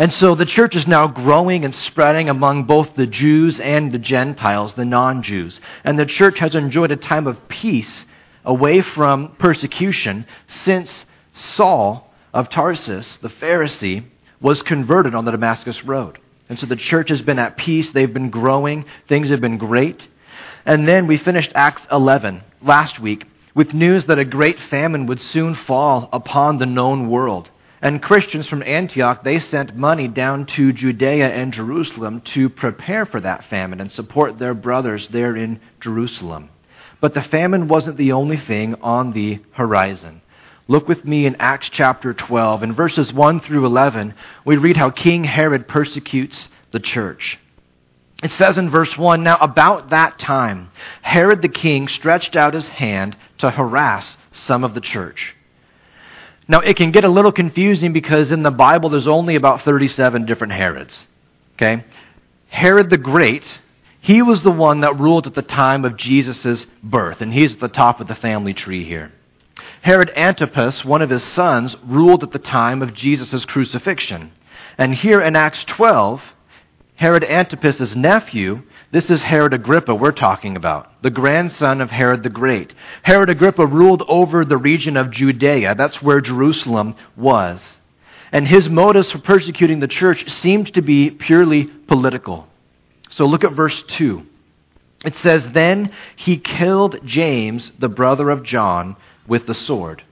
And so the church is now growing and spreading among both the Jews and the Gentiles, the non Jews. And the church has enjoyed a time of peace away from persecution since Saul of Tarsus, the Pharisee, was converted on the Damascus Road. And so the church has been at peace. They've been growing. Things have been great. And then we finished Acts 11 last week with news that a great famine would soon fall upon the known world. And Christians from Antioch, they sent money down to Judea and Jerusalem to prepare for that famine and support their brothers there in Jerusalem. But the famine wasn't the only thing on the horizon. Look with me in Acts chapter 12. In verses 1 through 11, we read how King Herod persecutes the church. It says in verse 1 Now about that time, Herod the king stretched out his hand to harass some of the church. Now, it can get a little confusing because in the Bible there's only about 37 different Herods. Okay? Herod the Great, he was the one that ruled at the time of Jesus' birth, and he's at the top of the family tree here. Herod Antipas, one of his sons, ruled at the time of Jesus' crucifixion. And here in Acts 12, Herod Antipas' nephew, this is Herod Agrippa we're talking about, the grandson of Herod the Great. Herod Agrippa ruled over the region of Judea. That's where Jerusalem was. And his motives for persecuting the church seemed to be purely political. So look at verse 2. It says, Then he killed James, the brother of John, with the sword.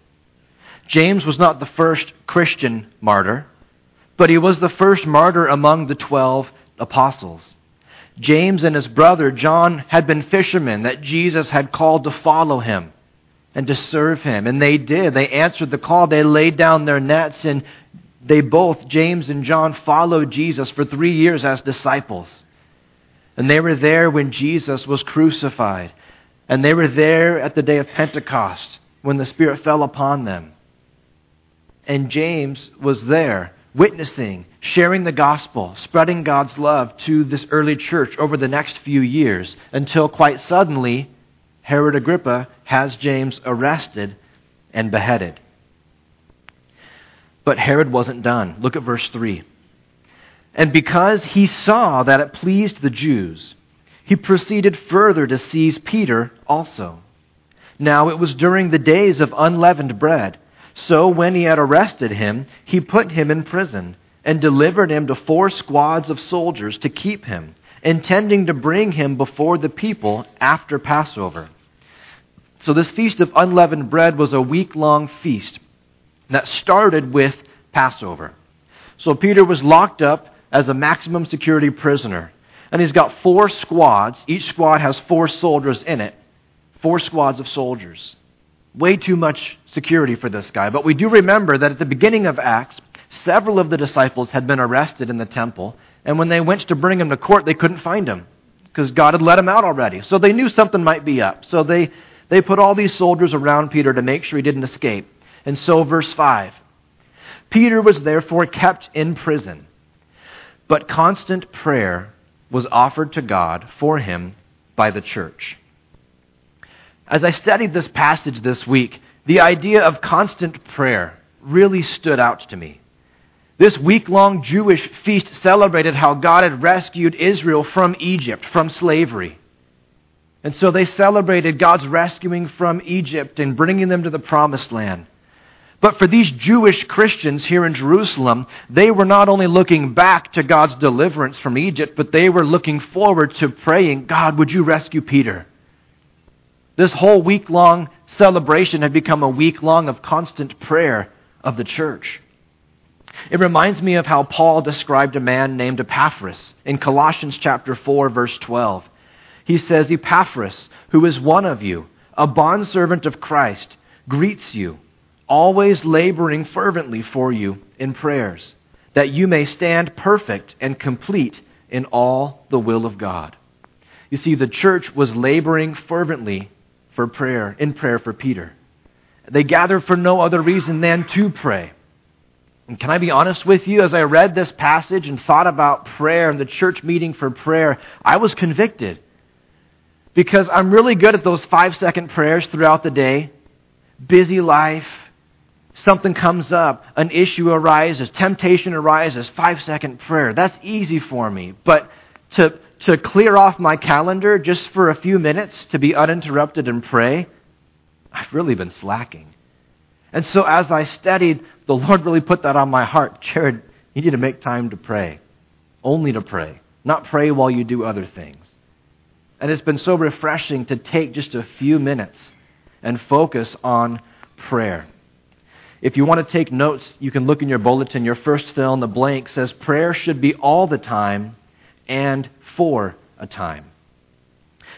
James was not the first Christian martyr, but he was the first martyr among the twelve apostles. James and his brother John had been fishermen that Jesus had called to follow him and to serve him. And they did. They answered the call. They laid down their nets, and they both, James and John, followed Jesus for three years as disciples. And they were there when Jesus was crucified. And they were there at the day of Pentecost when the Spirit fell upon them. And James was there witnessing, sharing the gospel, spreading God's love to this early church over the next few years until quite suddenly Herod Agrippa has James arrested and beheaded. But Herod wasn't done. Look at verse 3. And because he saw that it pleased the Jews, he proceeded further to seize Peter also. Now it was during the days of unleavened bread. So when he had arrested him, he put him in prison and delivered him to four squads of soldiers to keep him, intending to bring him before the people after Passover. So this feast of unleavened bread was a week long feast that started with Passover. So Peter was locked up as a maximum security prisoner. And he's got four squads. Each squad has four soldiers in it. Four squads of soldiers. Way too much security for this guy. But we do remember that at the beginning of Acts, several of the disciples had been arrested in the temple, and when they went to bring him to court, they couldn't find him because God had let him out already. So they knew something might be up. So they, they put all these soldiers around Peter to make sure he didn't escape. And so, verse 5 Peter was therefore kept in prison, but constant prayer was offered to God for him by the church. As I studied this passage this week, the idea of constant prayer really stood out to me. This week long Jewish feast celebrated how God had rescued Israel from Egypt, from slavery. And so they celebrated God's rescuing from Egypt and bringing them to the promised land. But for these Jewish Christians here in Jerusalem, they were not only looking back to God's deliverance from Egypt, but they were looking forward to praying, God, would you rescue Peter? This whole week long celebration had become a week long of constant prayer of the church. It reminds me of how Paul described a man named Epaphras in Colossians chapter 4 verse 12. He says Epaphras, who is one of you, a bondservant of Christ, greets you, always laboring fervently for you in prayers, that you may stand perfect and complete in all the will of God. You see, the church was laboring fervently for prayer, in prayer for Peter. They gathered for no other reason than to pray. And can I be honest with you? As I read this passage and thought about prayer and the church meeting for prayer, I was convicted. Because I'm really good at those five second prayers throughout the day. Busy life, something comes up, an issue arises, temptation arises, five second prayer. That's easy for me. But to, to clear off my calendar just for a few minutes to be uninterrupted and pray, I've really been slacking. And so as I studied, the Lord really put that on my heart. Jarrod, you need to make time to pray. Only to pray. Not pray while you do other things. And it's been so refreshing to take just a few minutes and focus on prayer. If you want to take notes, you can look in your bulletin. Your first fill in the blank says prayer should be all the time and for a time.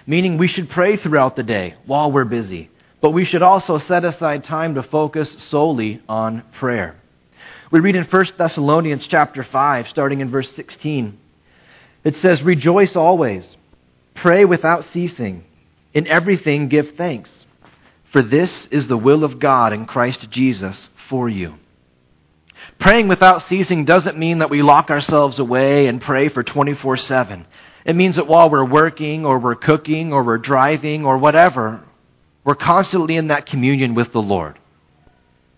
Meaning we should pray throughout the day while we're busy, but we should also set aside time to focus solely on prayer. We read in 1 Thessalonians chapter 5 starting in verse 16. It says, "Rejoice always, pray without ceasing, in everything give thanks." For this is the will of God in Christ Jesus for you. Praying without ceasing doesn't mean that we lock ourselves away and pray for 24 7. It means that while we're working or we're cooking or we're driving or whatever, we're constantly in that communion with the Lord,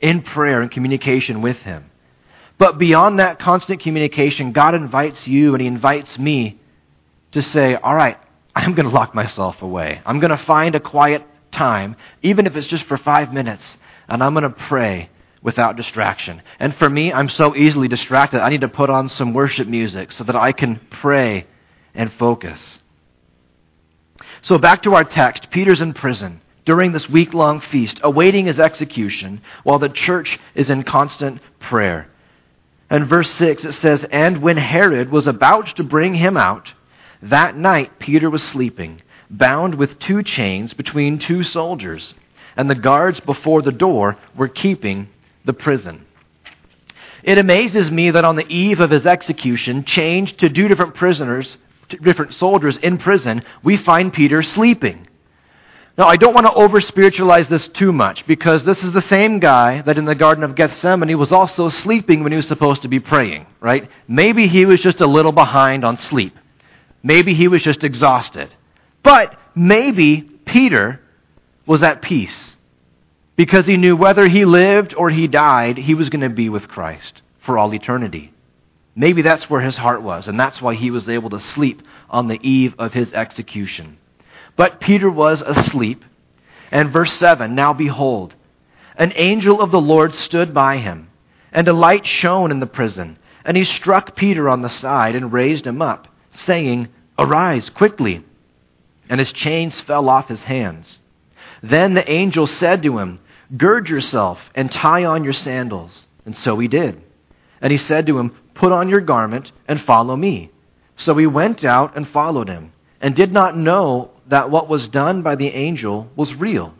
in prayer and communication with Him. But beyond that constant communication, God invites you and He invites me to say, All right, I'm going to lock myself away. I'm going to find a quiet time, even if it's just for five minutes, and I'm going to pray without distraction. And for me, I'm so easily distracted, I need to put on some worship music so that I can pray and focus. So back to our text Peter's in prison during this week long feast, awaiting his execution, while the church is in constant prayer. And verse 6, it says, And when Herod was about to bring him out, that night Peter was sleeping bound with two chains between two soldiers, and the guards before the door were keeping the prison. It amazes me that on the eve of his execution, chained to two different prisoners, different soldiers in prison, we find Peter sleeping. Now, I don't want to over spiritualize this too much because this is the same guy that in the Garden of Gethsemane was also sleeping when he was supposed to be praying, right? Maybe he was just a little behind on sleep. Maybe he was just exhausted. But maybe Peter was at peace because he knew whether he lived or he died, he was going to be with Christ for all eternity. Maybe that's where his heart was, and that's why he was able to sleep on the eve of his execution. But Peter was asleep. And verse 7 Now behold, an angel of the Lord stood by him, and a light shone in the prison. And he struck Peter on the side and raised him up, saying, Arise quickly and his chains fell off his hands. Then the angel said to him, Gird yourself and tie on your sandals. And so he did. And he said to him, Put on your garment and follow me. So he went out and followed him, and did not know that what was done by the angel was real,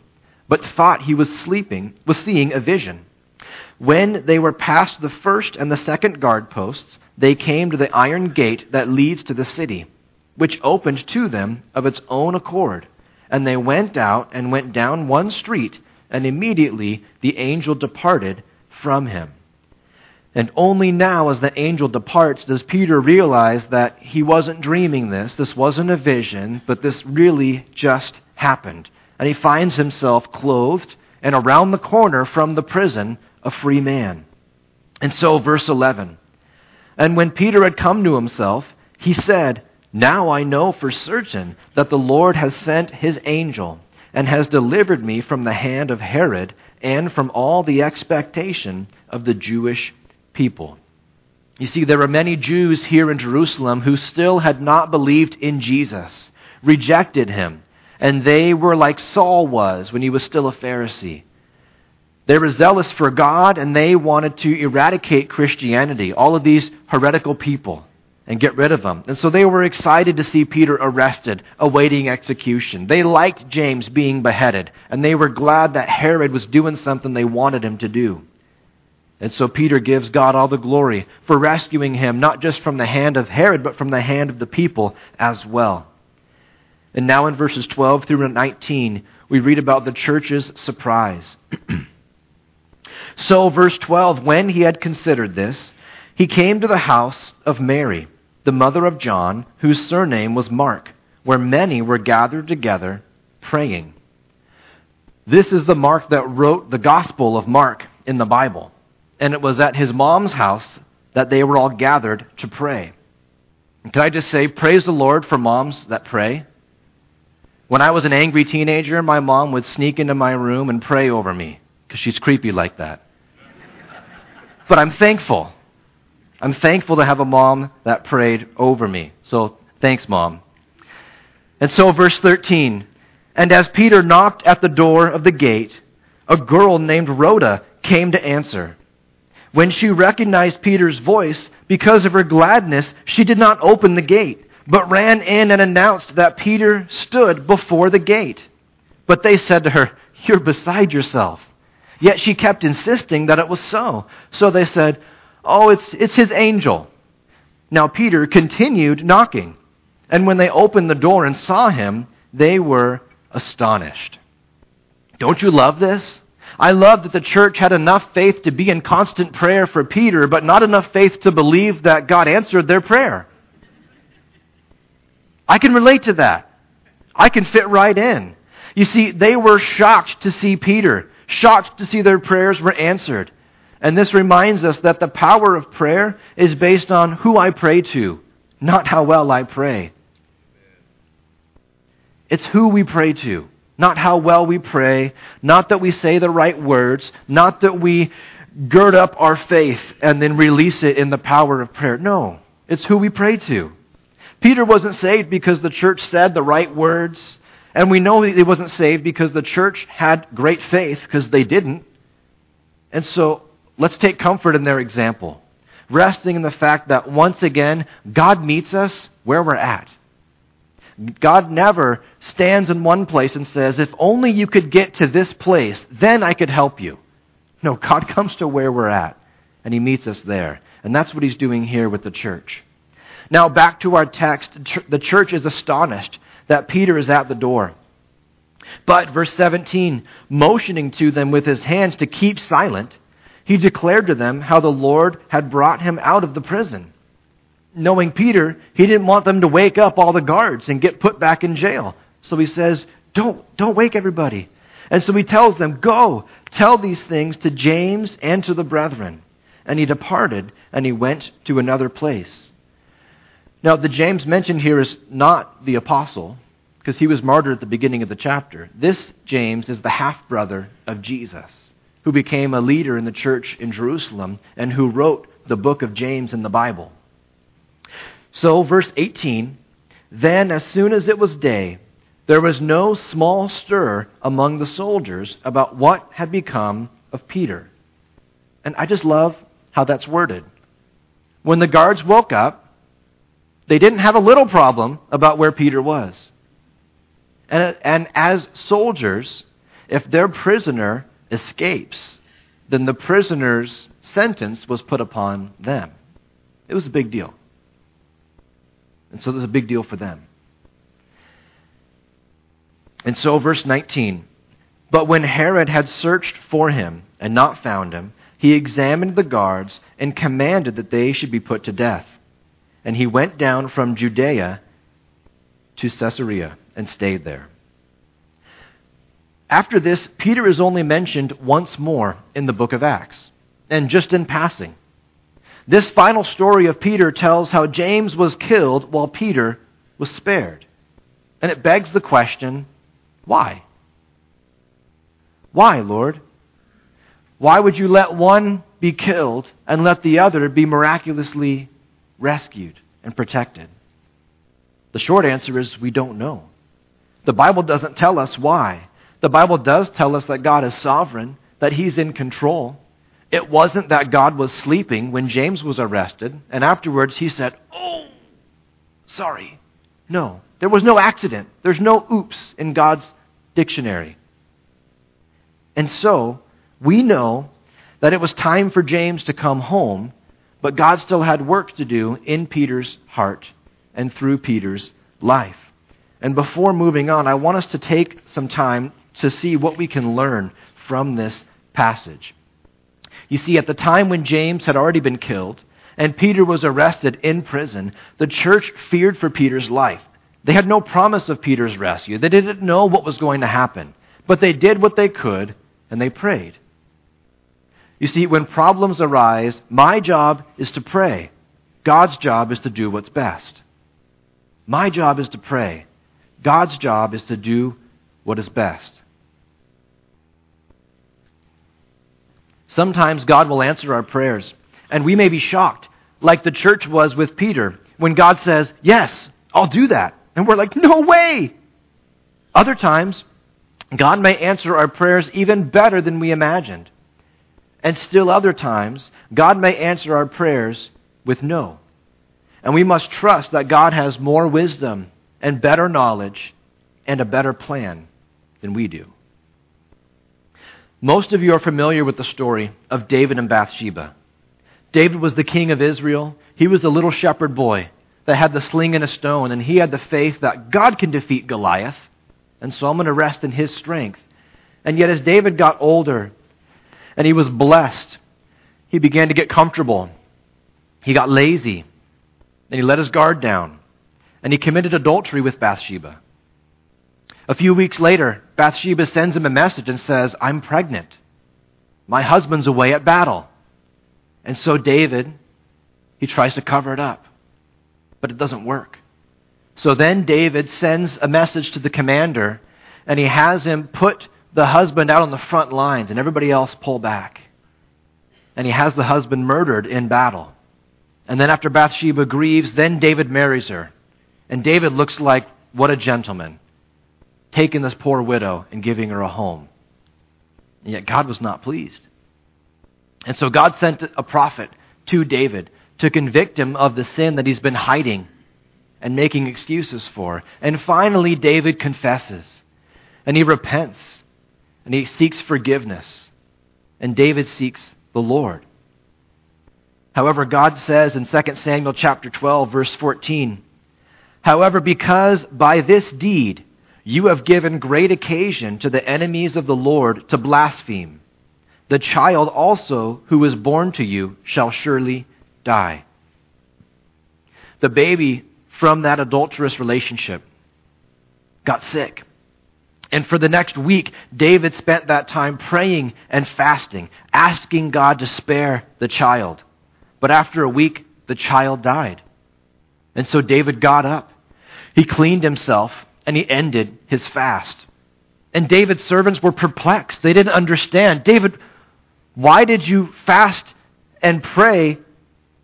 but thought he was sleeping, was seeing a vision. When they were past the first and the second guard posts, they came to the iron gate that leads to the city which opened to them of its own accord. And they went out and went down one street, and immediately the angel departed from him. And only now, as the angel departs, does Peter realize that he wasn't dreaming this. This wasn't a vision, but this really just happened. And he finds himself clothed and around the corner from the prison, a free man. And so, verse 11. And when Peter had come to himself, he said, now I know for certain that the Lord has sent his angel and has delivered me from the hand of Herod and from all the expectation of the Jewish people. You see, there were many Jews here in Jerusalem who still had not believed in Jesus, rejected him, and they were like Saul was when he was still a Pharisee. They were zealous for God and they wanted to eradicate Christianity, all of these heretical people and get rid of them. And so they were excited to see Peter arrested, awaiting execution. They liked James being beheaded, and they were glad that Herod was doing something they wanted him to do. And so Peter gives God all the glory for rescuing him, not just from the hand of Herod, but from the hand of the people as well. And now in verses 12 through 19, we read about the church's surprise. so, verse 12, when he had considered this, he came to the house of Mary the mother of John, whose surname was Mark, where many were gathered together praying. This is the Mark that wrote the Gospel of Mark. in the Bible. And it was at his mom's house that they were all gathered to pray. And can I just say, praise the Lord for moms that pray? When I was an angry teenager, my mom would sneak into my room and pray over me because she's creepy like that. but I'm thankful. I'm thankful to have a mom that prayed over me. So thanks, mom. And so, verse 13 And as Peter knocked at the door of the gate, a girl named Rhoda came to answer. When she recognized Peter's voice, because of her gladness, she did not open the gate, but ran in and announced that Peter stood before the gate. But they said to her, You're beside yourself. Yet she kept insisting that it was so. So they said, Oh, it's, it's his angel. Now Peter continued knocking. And when they opened the door and saw him, they were astonished. Don't you love this? I love that the church had enough faith to be in constant prayer for Peter, but not enough faith to believe that God answered their prayer. I can relate to that. I can fit right in. You see, they were shocked to see Peter, shocked to see their prayers were answered. And this reminds us that the power of prayer is based on who I pray to, not how well I pray. It's who we pray to. Not how well we pray, not that we say the right words, not that we gird up our faith and then release it in the power of prayer. No, it's who we pray to. Peter wasn't saved because the church said the right words, and we know he wasn't saved because the church had great faith, because they didn't. And so let's take comfort in their example, resting in the fact that once again, God meets us where we're at. God never stands in one place and says, If only you could get to this place, then I could help you. No, God comes to where we're at, and He meets us there. And that's what He's doing here with the church. Now, back to our text. The church is astonished that Peter is at the door. But, verse 17, motioning to them with his hands to keep silent, he declared to them how the Lord had brought him out of the prison knowing Peter, he didn't want them to wake up all the guards and get put back in jail. So he says, Don't, don't wake everybody. And so he tells them, Go, tell these things to James and to the brethren. And he departed and he went to another place. Now, the James mentioned here is not the apostle, because he was martyred at the beginning of the chapter. This James is the half brother of Jesus, who became a leader in the church in Jerusalem and who wrote the book of James in the Bible. So, verse 18 Then, as soon as it was day, there was no small stir among the soldiers about what had become of Peter. And I just love how that's worded. When the guards woke up, they didn't have a little problem about where Peter was. And, and as soldiers, if their prisoner escapes, then the prisoner's sentence was put upon them. It was a big deal. And so it was a big deal for them. And so, verse 19 But when Herod had searched for him and not found him, he examined the guards and commanded that they should be put to death. And he went down from Judea to Caesarea and stayed there. After this, Peter is only mentioned once more in the book of Acts, and just in passing. This final story of Peter tells how James was killed while Peter was spared. And it begs the question why? Why, Lord? Why would you let one be killed and let the other be miraculously rescued and protected? The short answer is we don't know. The Bible doesn't tell us why. The Bible does tell us that God is sovereign, that He's in control, it wasn't that God was sleeping when James was arrested, and afterwards he said, Oh, sorry. No, there was no accident. There's no oops in God's dictionary. And so, we know that it was time for James to come home, but God still had work to do in Peter's heart and through Peter's life. And before moving on, I want us to take some time to see what we can learn from this passage. You see, at the time when James had already been killed and Peter was arrested in prison, the church feared for Peter's life. They had no promise of Peter's rescue. They didn't know what was going to happen. But they did what they could and they prayed. You see, when problems arise, my job is to pray. God's job is to do what's best. My job is to pray. God's job is to do what is best. Sometimes God will answer our prayers, and we may be shocked, like the church was with Peter, when God says, Yes, I'll do that. And we're like, No way! Other times, God may answer our prayers even better than we imagined. And still other times, God may answer our prayers with no. And we must trust that God has more wisdom and better knowledge and a better plan than we do. Most of you are familiar with the story of David and Bathsheba. David was the king of Israel. He was the little shepherd boy that had the sling and a stone, and he had the faith that God can defeat Goliath, and so I'm going to rest in his strength. And yet, as David got older and he was blessed, he began to get comfortable. He got lazy, and he let his guard down, and he committed adultery with Bathsheba. A few weeks later, Bathsheba sends him a message and says, I'm pregnant. My husband's away at battle. And so David, he tries to cover it up, but it doesn't work. So then David sends a message to the commander, and he has him put the husband out on the front lines, and everybody else pull back. And he has the husband murdered in battle. And then after Bathsheba grieves, then David marries her. And David looks like, what a gentleman taking this poor widow and giving her a home. And yet God was not pleased. And so God sent a prophet to David to convict him of the sin that he's been hiding and making excuses for. And finally, David confesses and he repents and he seeks forgiveness. And David seeks the Lord. However, God says in 2 Samuel chapter 12 verse 14, However, because by this deed you have given great occasion to the enemies of the Lord to blaspheme. The child also who is born to you shall surely die. The baby from that adulterous relationship got sick. And for the next week, David spent that time praying and fasting, asking God to spare the child. But after a week, the child died. And so David got up. He cleaned himself and he ended his fast. And David's servants were perplexed. They didn't understand. David, why did you fast and pray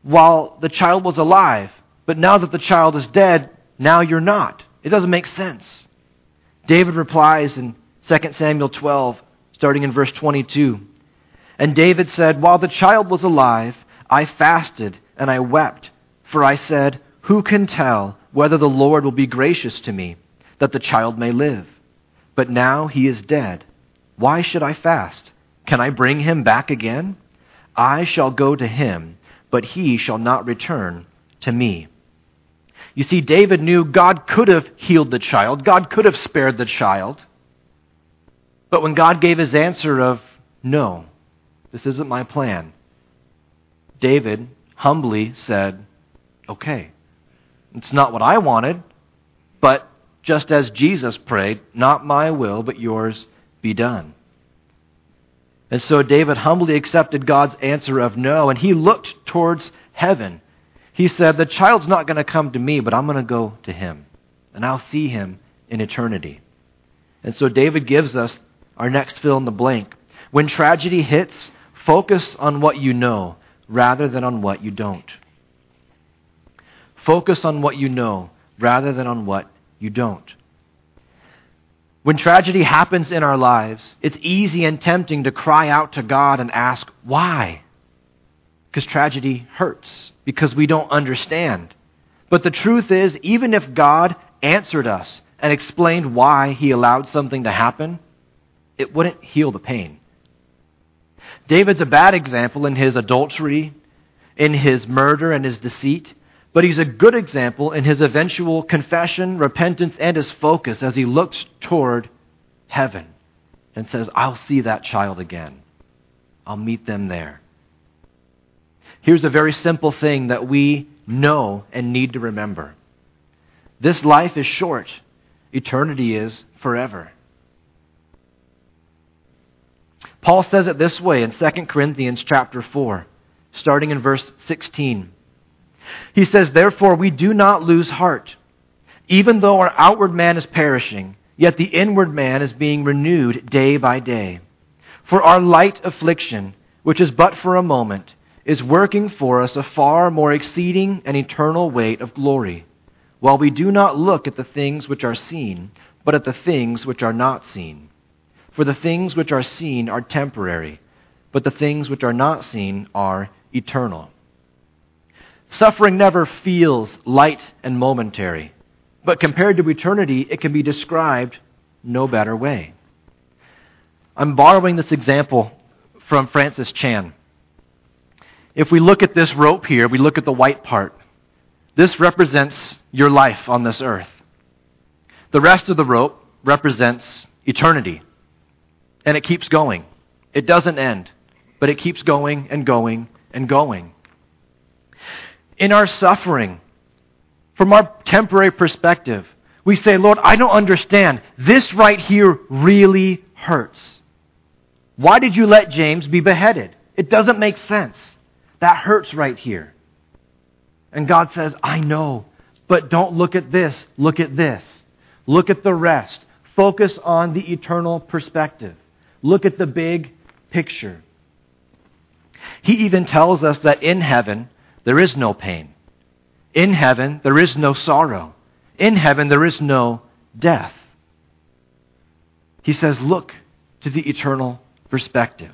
while the child was alive? But now that the child is dead, now you're not. It doesn't make sense. David replies in 2 Samuel 12, starting in verse 22. And David said, While the child was alive, I fasted and I wept, for I said, Who can tell whether the Lord will be gracious to me? that the child may live. But now he is dead. Why should I fast? Can I bring him back again? I shall go to him, but he shall not return to me. You see, David knew God could have healed the child, God could have spared the child. But when God gave his answer of, no, this isn't my plan, David humbly said, okay, it's not what I wanted, but just as Jesus prayed, Not my will, but yours be done. And so David humbly accepted God's answer of no, and he looked towards heaven. He said, The child's not going to come to me, but I'm going to go to him, and I'll see him in eternity. And so David gives us our next fill in the blank. When tragedy hits, focus on what you know rather than on what you don't. Focus on what you know rather than on what you don't. When tragedy happens in our lives, it's easy and tempting to cry out to God and ask, why? Because tragedy hurts, because we don't understand. But the truth is, even if God answered us and explained why he allowed something to happen, it wouldn't heal the pain. David's a bad example in his adultery, in his murder, and his deceit. But he's a good example in his eventual confession, repentance, and his focus as he looks toward heaven and says, I'll see that child again. I'll meet them there. Here's a very simple thing that we know and need to remember this life is short, eternity is forever. Paul says it this way in 2 Corinthians chapter 4, starting in verse 16. He says, Therefore we do not lose heart. Even though our outward man is perishing, yet the inward man is being renewed day by day. For our light affliction, which is but for a moment, is working for us a far more exceeding and eternal weight of glory, while we do not look at the things which are seen, but at the things which are not seen. For the things which are seen are temporary, but the things which are not seen are eternal. Suffering never feels light and momentary, but compared to eternity, it can be described no better way. I'm borrowing this example from Francis Chan. If we look at this rope here, we look at the white part. This represents your life on this earth. The rest of the rope represents eternity. And it keeps going. It doesn't end, but it keeps going and going and going. In our suffering, from our temporary perspective, we say, Lord, I don't understand. This right here really hurts. Why did you let James be beheaded? It doesn't make sense. That hurts right here. And God says, I know, but don't look at this. Look at this. Look at the rest. Focus on the eternal perspective. Look at the big picture. He even tells us that in heaven, there is no pain. In heaven, there is no sorrow. In heaven, there is no death. He says, look to the eternal perspective.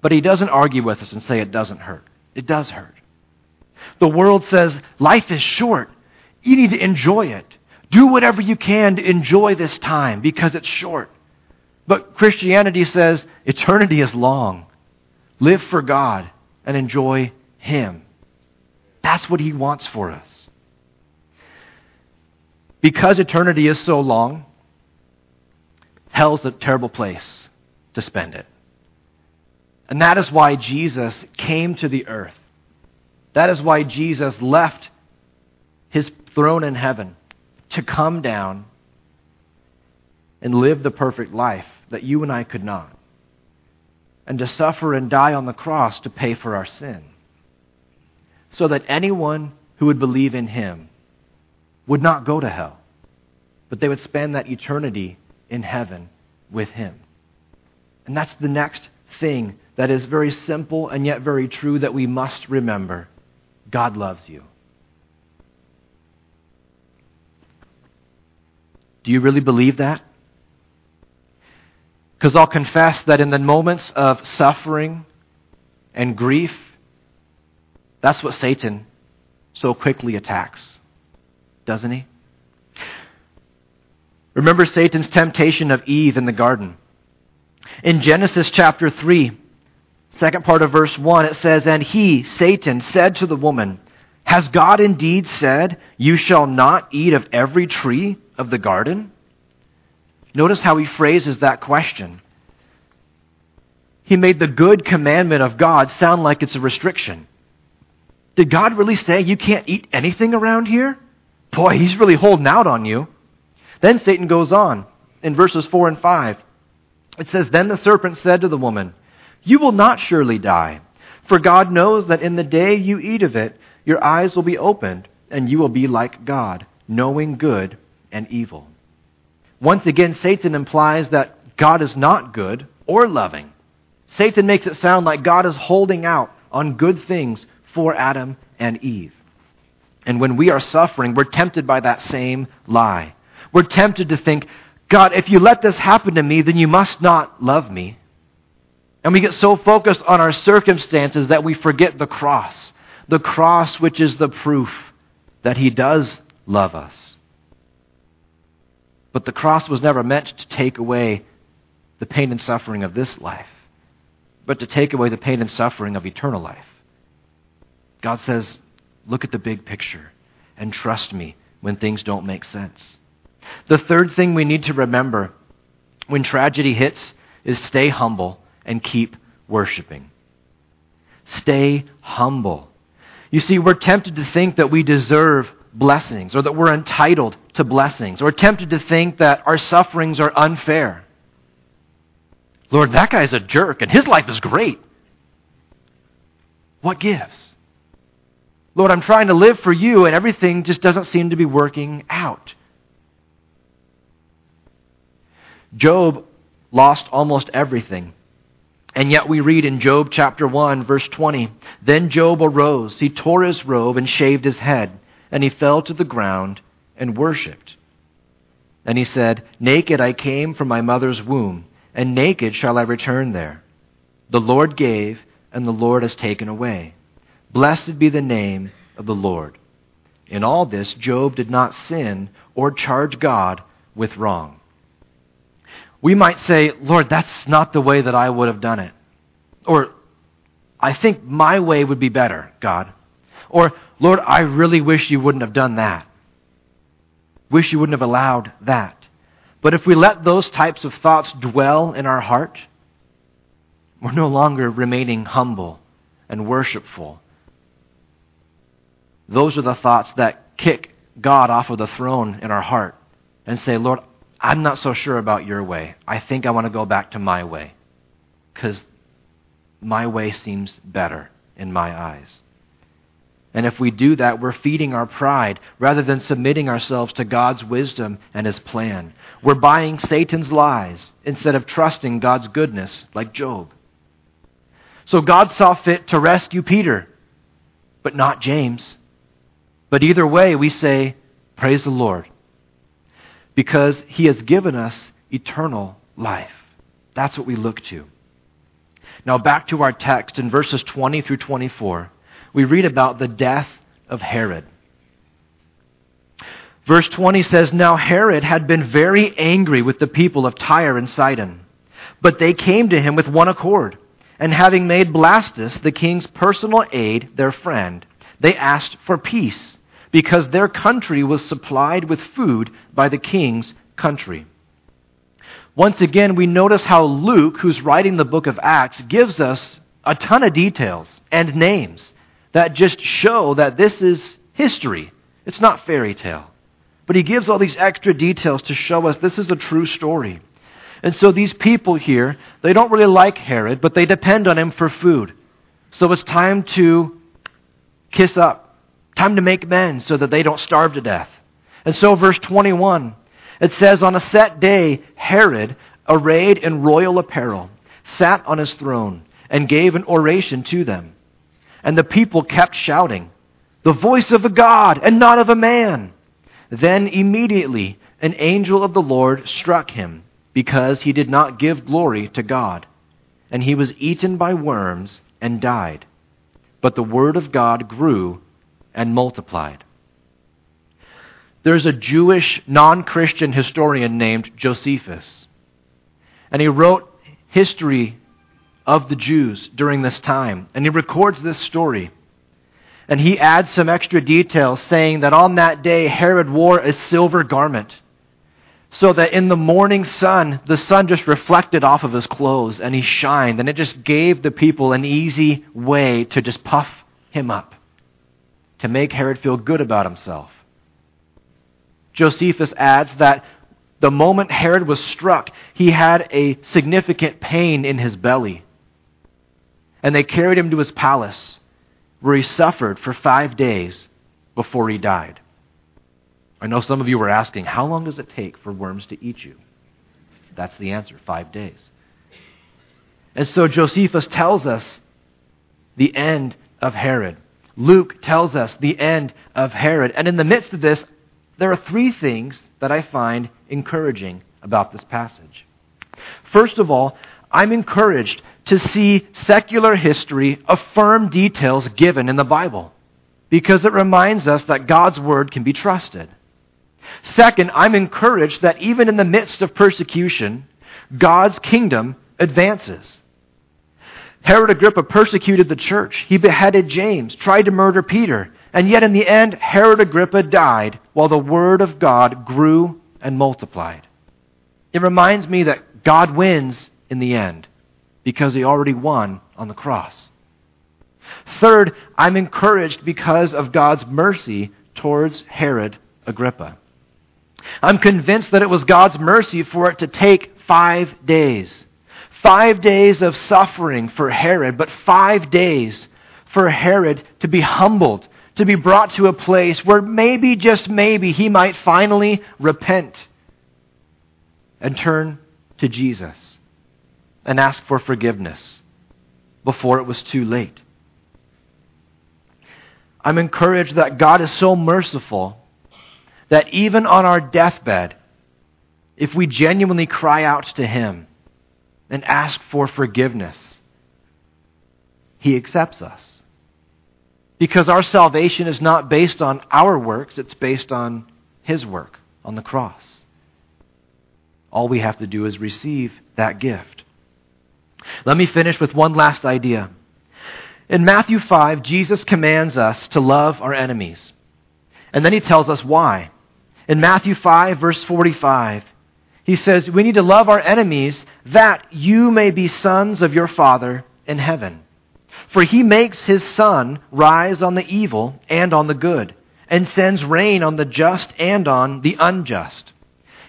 But he doesn't argue with us and say it doesn't hurt. It does hurt. The world says life is short. You need to enjoy it. Do whatever you can to enjoy this time because it's short. But Christianity says eternity is long. Live for God and enjoy Him. That's what He wants for us. Because eternity is so long, hell's a terrible place to spend it. And that is why Jesus came to the earth. That is why Jesus left his throne in heaven to come down and live the perfect life that you and I could not, and to suffer and die on the cross to pay for our sin, so that anyone who would believe in him would not go to hell, but they would spend that eternity in heaven with him. And that's the next thing that is very simple and yet very true that we must remember God loves you. Do you really believe that? Because I'll confess that in the moments of suffering and grief, that's what Satan so quickly attacks, doesn't he? Remember Satan's temptation of Eve in the garden. In Genesis chapter 3, second part of verse 1, it says, And he, Satan, said to the woman, Has God indeed said, You shall not eat of every tree of the garden? Notice how he phrases that question. He made the good commandment of God sound like it's a restriction. Did God really say you can't eat anything around here? Boy, he's really holding out on you. Then Satan goes on in verses 4 and 5. It says, Then the serpent said to the woman, You will not surely die, for God knows that in the day you eat of it, your eyes will be opened, and you will be like God, knowing good and evil. Once again, Satan implies that God is not good or loving. Satan makes it sound like God is holding out on good things for Adam and Eve. And when we are suffering, we're tempted by that same lie. We're tempted to think, God, if you let this happen to me, then you must not love me. And we get so focused on our circumstances that we forget the cross. The cross, which is the proof that He does love us. But the cross was never meant to take away the pain and suffering of this life, but to take away the pain and suffering of eternal life. God says, look at the big picture and trust me when things don't make sense. The third thing we need to remember when tragedy hits is stay humble and keep worshiping. Stay humble. You see, we're tempted to think that we deserve blessings or that we're entitled to blessings or tempted to think that our sufferings are unfair. Lord, that guy's a jerk and his life is great. What gives? Lord, I'm trying to live for you and everything just doesn't seem to be working out. Job lost almost everything. And yet we read in Job chapter 1, verse 20 Then Job arose, he tore his robe and shaved his head, and he fell to the ground and worshipped. And he said, Naked I came from my mother's womb, and naked shall I return there. The Lord gave, and the Lord has taken away. Blessed be the name of the Lord. In all this, Job did not sin or charge God with wrong we might say, Lord, that's not the way that I would have done it. Or, I think my way would be better, God. Or, Lord, I really wish you wouldn't have done that. Wish you wouldn't have allowed that. But if we let those types of thoughts dwell in our heart, we're no longer remaining humble and worshipful. Those are the thoughts that kick God off of the throne in our heart and say, Lord, I'm not so sure about your way. I think I want to go back to my way because my way seems better in my eyes. And if we do that, we're feeding our pride rather than submitting ourselves to God's wisdom and His plan. We're buying Satan's lies instead of trusting God's goodness, like Job. So God saw fit to rescue Peter, but not James. But either way, we say, Praise the Lord because he has given us eternal life. That's what we look to. Now, back to our text in verses 20 through 24, we read about the death of Herod. Verse 20 says, Now Herod had been very angry with the people of Tyre and Sidon, but they came to him with one accord. And having made Blastus, the king's personal aide, their friend, they asked for peace because their country was supplied with food by the king's country. Once again, we notice how Luke, who's writing the book of Acts, gives us a ton of details and names that just show that this is history. It's not fairy tale. But he gives all these extra details to show us this is a true story. And so these people here, they don't really like Herod, but they depend on him for food. So it's time to kiss up Time to make amends so that they don't starve to death. And so, verse 21, it says, On a set day, Herod, arrayed in royal apparel, sat on his throne and gave an oration to them. And the people kept shouting, The voice of a God and not of a man. Then immediately an angel of the Lord struck him because he did not give glory to God. And he was eaten by worms and died. But the word of God grew and multiplied. There's a Jewish non Christian historian named Josephus, and he wrote history of the Jews during this time, and he records this story. And he adds some extra details saying that on that day Herod wore a silver garment so that in the morning sun, the sun just reflected off of his clothes and he shined, and it just gave the people an easy way to just puff him up to make Herod feel good about himself. Josephus adds that the moment Herod was struck, he had a significant pain in his belly. And they carried him to his palace, where he suffered for five days before he died. I know some of you were asking, how long does it take for worms to eat you? That's the answer five days. And so Josephus tells us the end of Herod. Luke tells us the end of Herod. And in the midst of this, there are three things that I find encouraging about this passage. First of all, I'm encouraged to see secular history affirm details given in the Bible because it reminds us that God's word can be trusted. Second, I'm encouraged that even in the midst of persecution, God's kingdom advances. Herod Agrippa persecuted the church. He beheaded James, tried to murder Peter. And yet, in the end, Herod Agrippa died while the word of God grew and multiplied. It reminds me that God wins in the end because he already won on the cross. Third, I'm encouraged because of God's mercy towards Herod Agrippa. I'm convinced that it was God's mercy for it to take five days Five days of suffering for Herod, but five days for Herod to be humbled, to be brought to a place where maybe, just maybe, he might finally repent and turn to Jesus and ask for forgiveness before it was too late. I'm encouraged that God is so merciful that even on our deathbed, if we genuinely cry out to Him and ask for forgiveness, He accepts us. Because our salvation is not based on our works, it's based on His work on the cross. All we have to do is receive that gift. Let me finish with one last idea. In Matthew 5, Jesus commands us to love our enemies. And then he tells us why. In Matthew 5, verse 45, he says, We need to love our enemies that you may be sons of your Father in heaven. For he makes his sun rise on the evil and on the good, and sends rain on the just and on the unjust.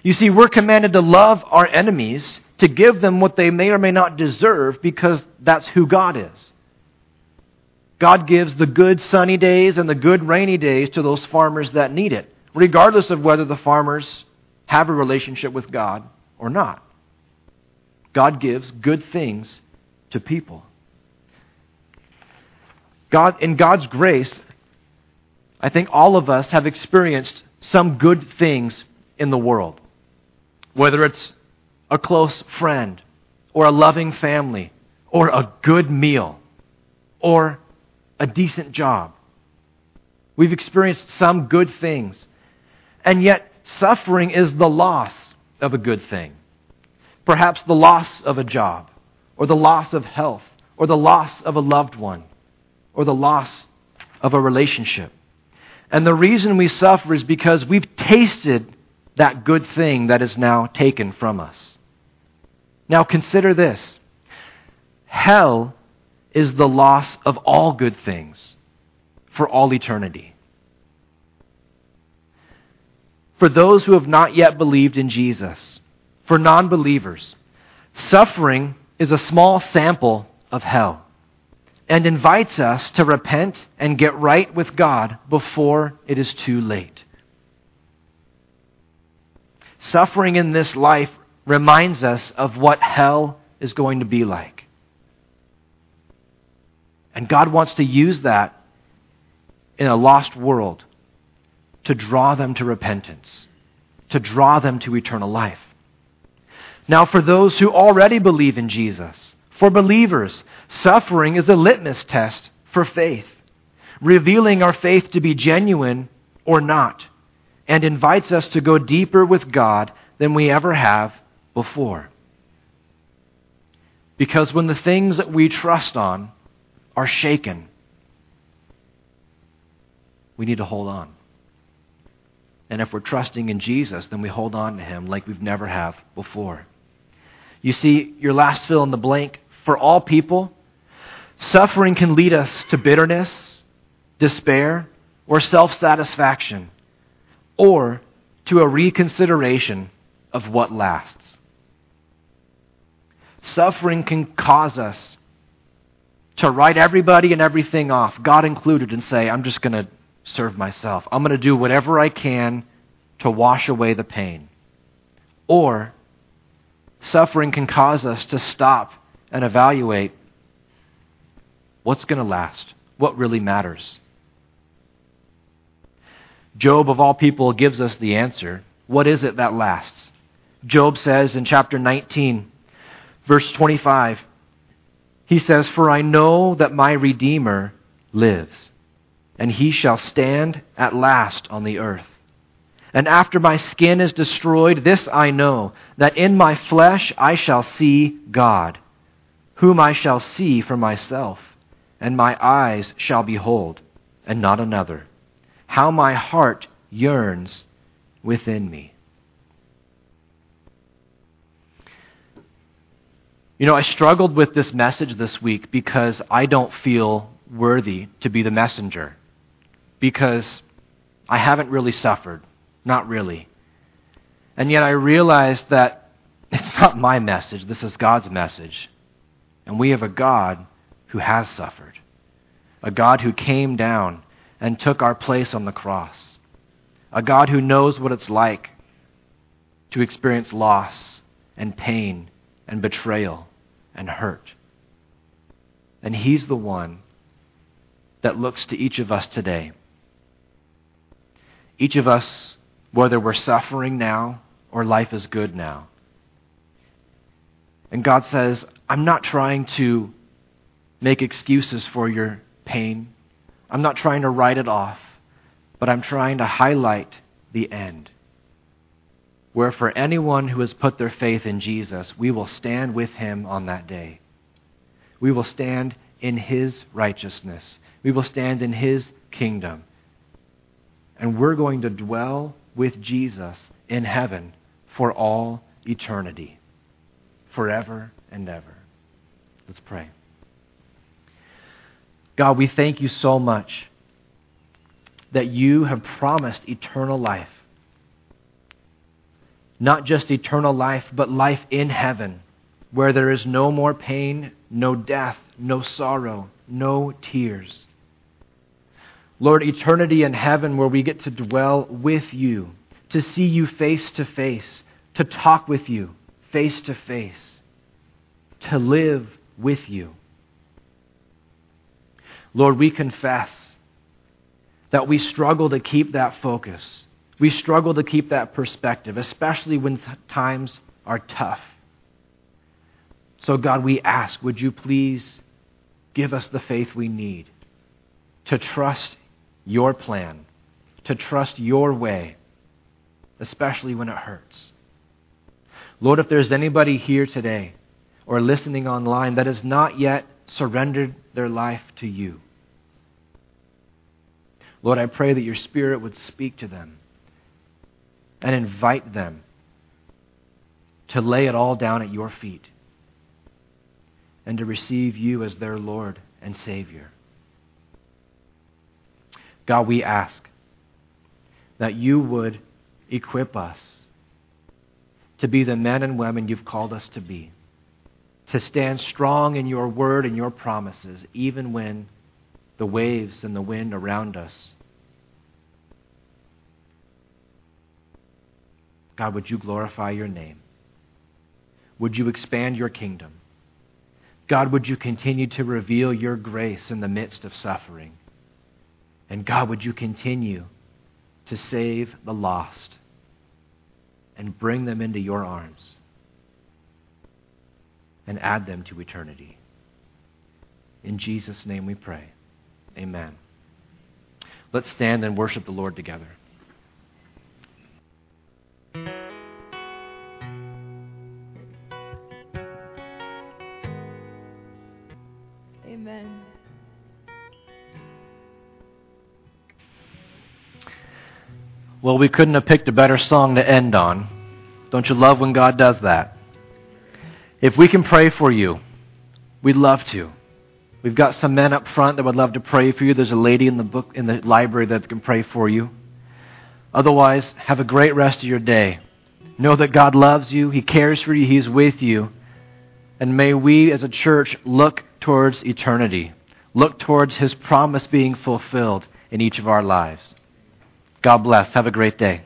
You see, we're commanded to love our enemies, to give them what they may or may not deserve, because that's who God is. God gives the good sunny days and the good rainy days to those farmers that need it, regardless of whether the farmers have a relationship with God or not. God gives good things to people. God, in God's grace, I think all of us have experienced some good things in the world. Whether it's a close friend, or a loving family, or a good meal, or a decent job. We've experienced some good things. And yet, suffering is the loss of a good thing. Perhaps the loss of a job, or the loss of health, or the loss of a loved one, or the loss of a relationship. And the reason we suffer is because we've tasted that good thing that is now taken from us. Now consider this hell is the loss of all good things for all eternity. For those who have not yet believed in Jesus, for non believers, suffering is a small sample of hell and invites us to repent and get right with God before it is too late. Suffering in this life reminds us of what hell is going to be like. And God wants to use that in a lost world to draw them to repentance, to draw them to eternal life. Now, for those who already believe in Jesus, for believers, suffering is a litmus test for faith, revealing our faith to be genuine or not, and invites us to go deeper with God than we ever have before. Because when the things that we trust on are shaken, we need to hold on. And if we're trusting in Jesus, then we hold on to him like we've never have before. You see, your last fill in the blank, for all people, suffering can lead us to bitterness, despair, or self satisfaction, or to a reconsideration of what lasts. Suffering can cause us to write everybody and everything off, God included, and say, I'm just going to serve myself. I'm going to do whatever I can to wash away the pain. Or suffering can cause us to stop and evaluate what's going to last, what really matters. Job, of all people, gives us the answer. What is it that lasts? Job says in chapter 19, verse 25, he says, For I know that my Redeemer lives, and he shall stand at last on the earth. And after my skin is destroyed, this I know, that in my flesh I shall see God, whom I shall see for myself, and my eyes shall behold, and not another. How my heart yearns within me. You know, I struggled with this message this week because I don't feel worthy to be the messenger. Because I haven't really suffered. Not really. And yet I realized that It's not my message, this is God's message. And we have a God who has suffered, a God who came down and took our place on the cross, a God who knows what it's like to experience loss and pain and betrayal and hurt. And He's the one that looks to each of us today. Each of us, whether we're suffering now or life is good now. And God says, I'm not trying to make excuses for your pain. I'm not trying to write it off, but I'm trying to highlight the end. Where for anyone who has put their faith in Jesus, we will stand with him on that day. We will stand in his righteousness. We will stand in his kingdom. And we're going to dwell with Jesus in heaven for all eternity, forever and ever. Let's pray. God, we thank you so much that you have promised eternal life. Not just eternal life, but life in heaven, where there is no more pain, no death, no sorrow, no tears. Lord, eternity in heaven where we get to dwell with you, to see you face to face, to talk with you face to face, to live with you. Lord, we confess that we struggle to keep that focus. We struggle to keep that perspective, especially when times are tough. So, God, we ask, would you please give us the faith we need to trust your plan, to trust your way, especially when it hurts. Lord, if there's anybody here today or listening online that has not yet surrendered their life to you, Lord, I pray that your Spirit would speak to them and invite them to lay it all down at your feet and to receive you as their Lord and Savior. God, we ask that you would equip us to be the men and women you've called us to be, to stand strong in your word and your promises, even when the waves and the wind around us. God, would you glorify your name? Would you expand your kingdom? God, would you continue to reveal your grace in the midst of suffering? And God, would you continue to save the lost and bring them into your arms and add them to eternity. In Jesus' name we pray. Amen. Let's stand and worship the Lord together. Well, we couldn't have picked a better song to end on. Don't you love when God does that? If we can pray for you, we'd love to. We've got some men up front that would love to pray for you. There's a lady in the book in the library that can pray for you. Otherwise, have a great rest of your day. Know that God loves you, He cares for you, He's with you. And may we as a church look towards eternity, look towards His promise being fulfilled in each of our lives. God bless. Have a great day.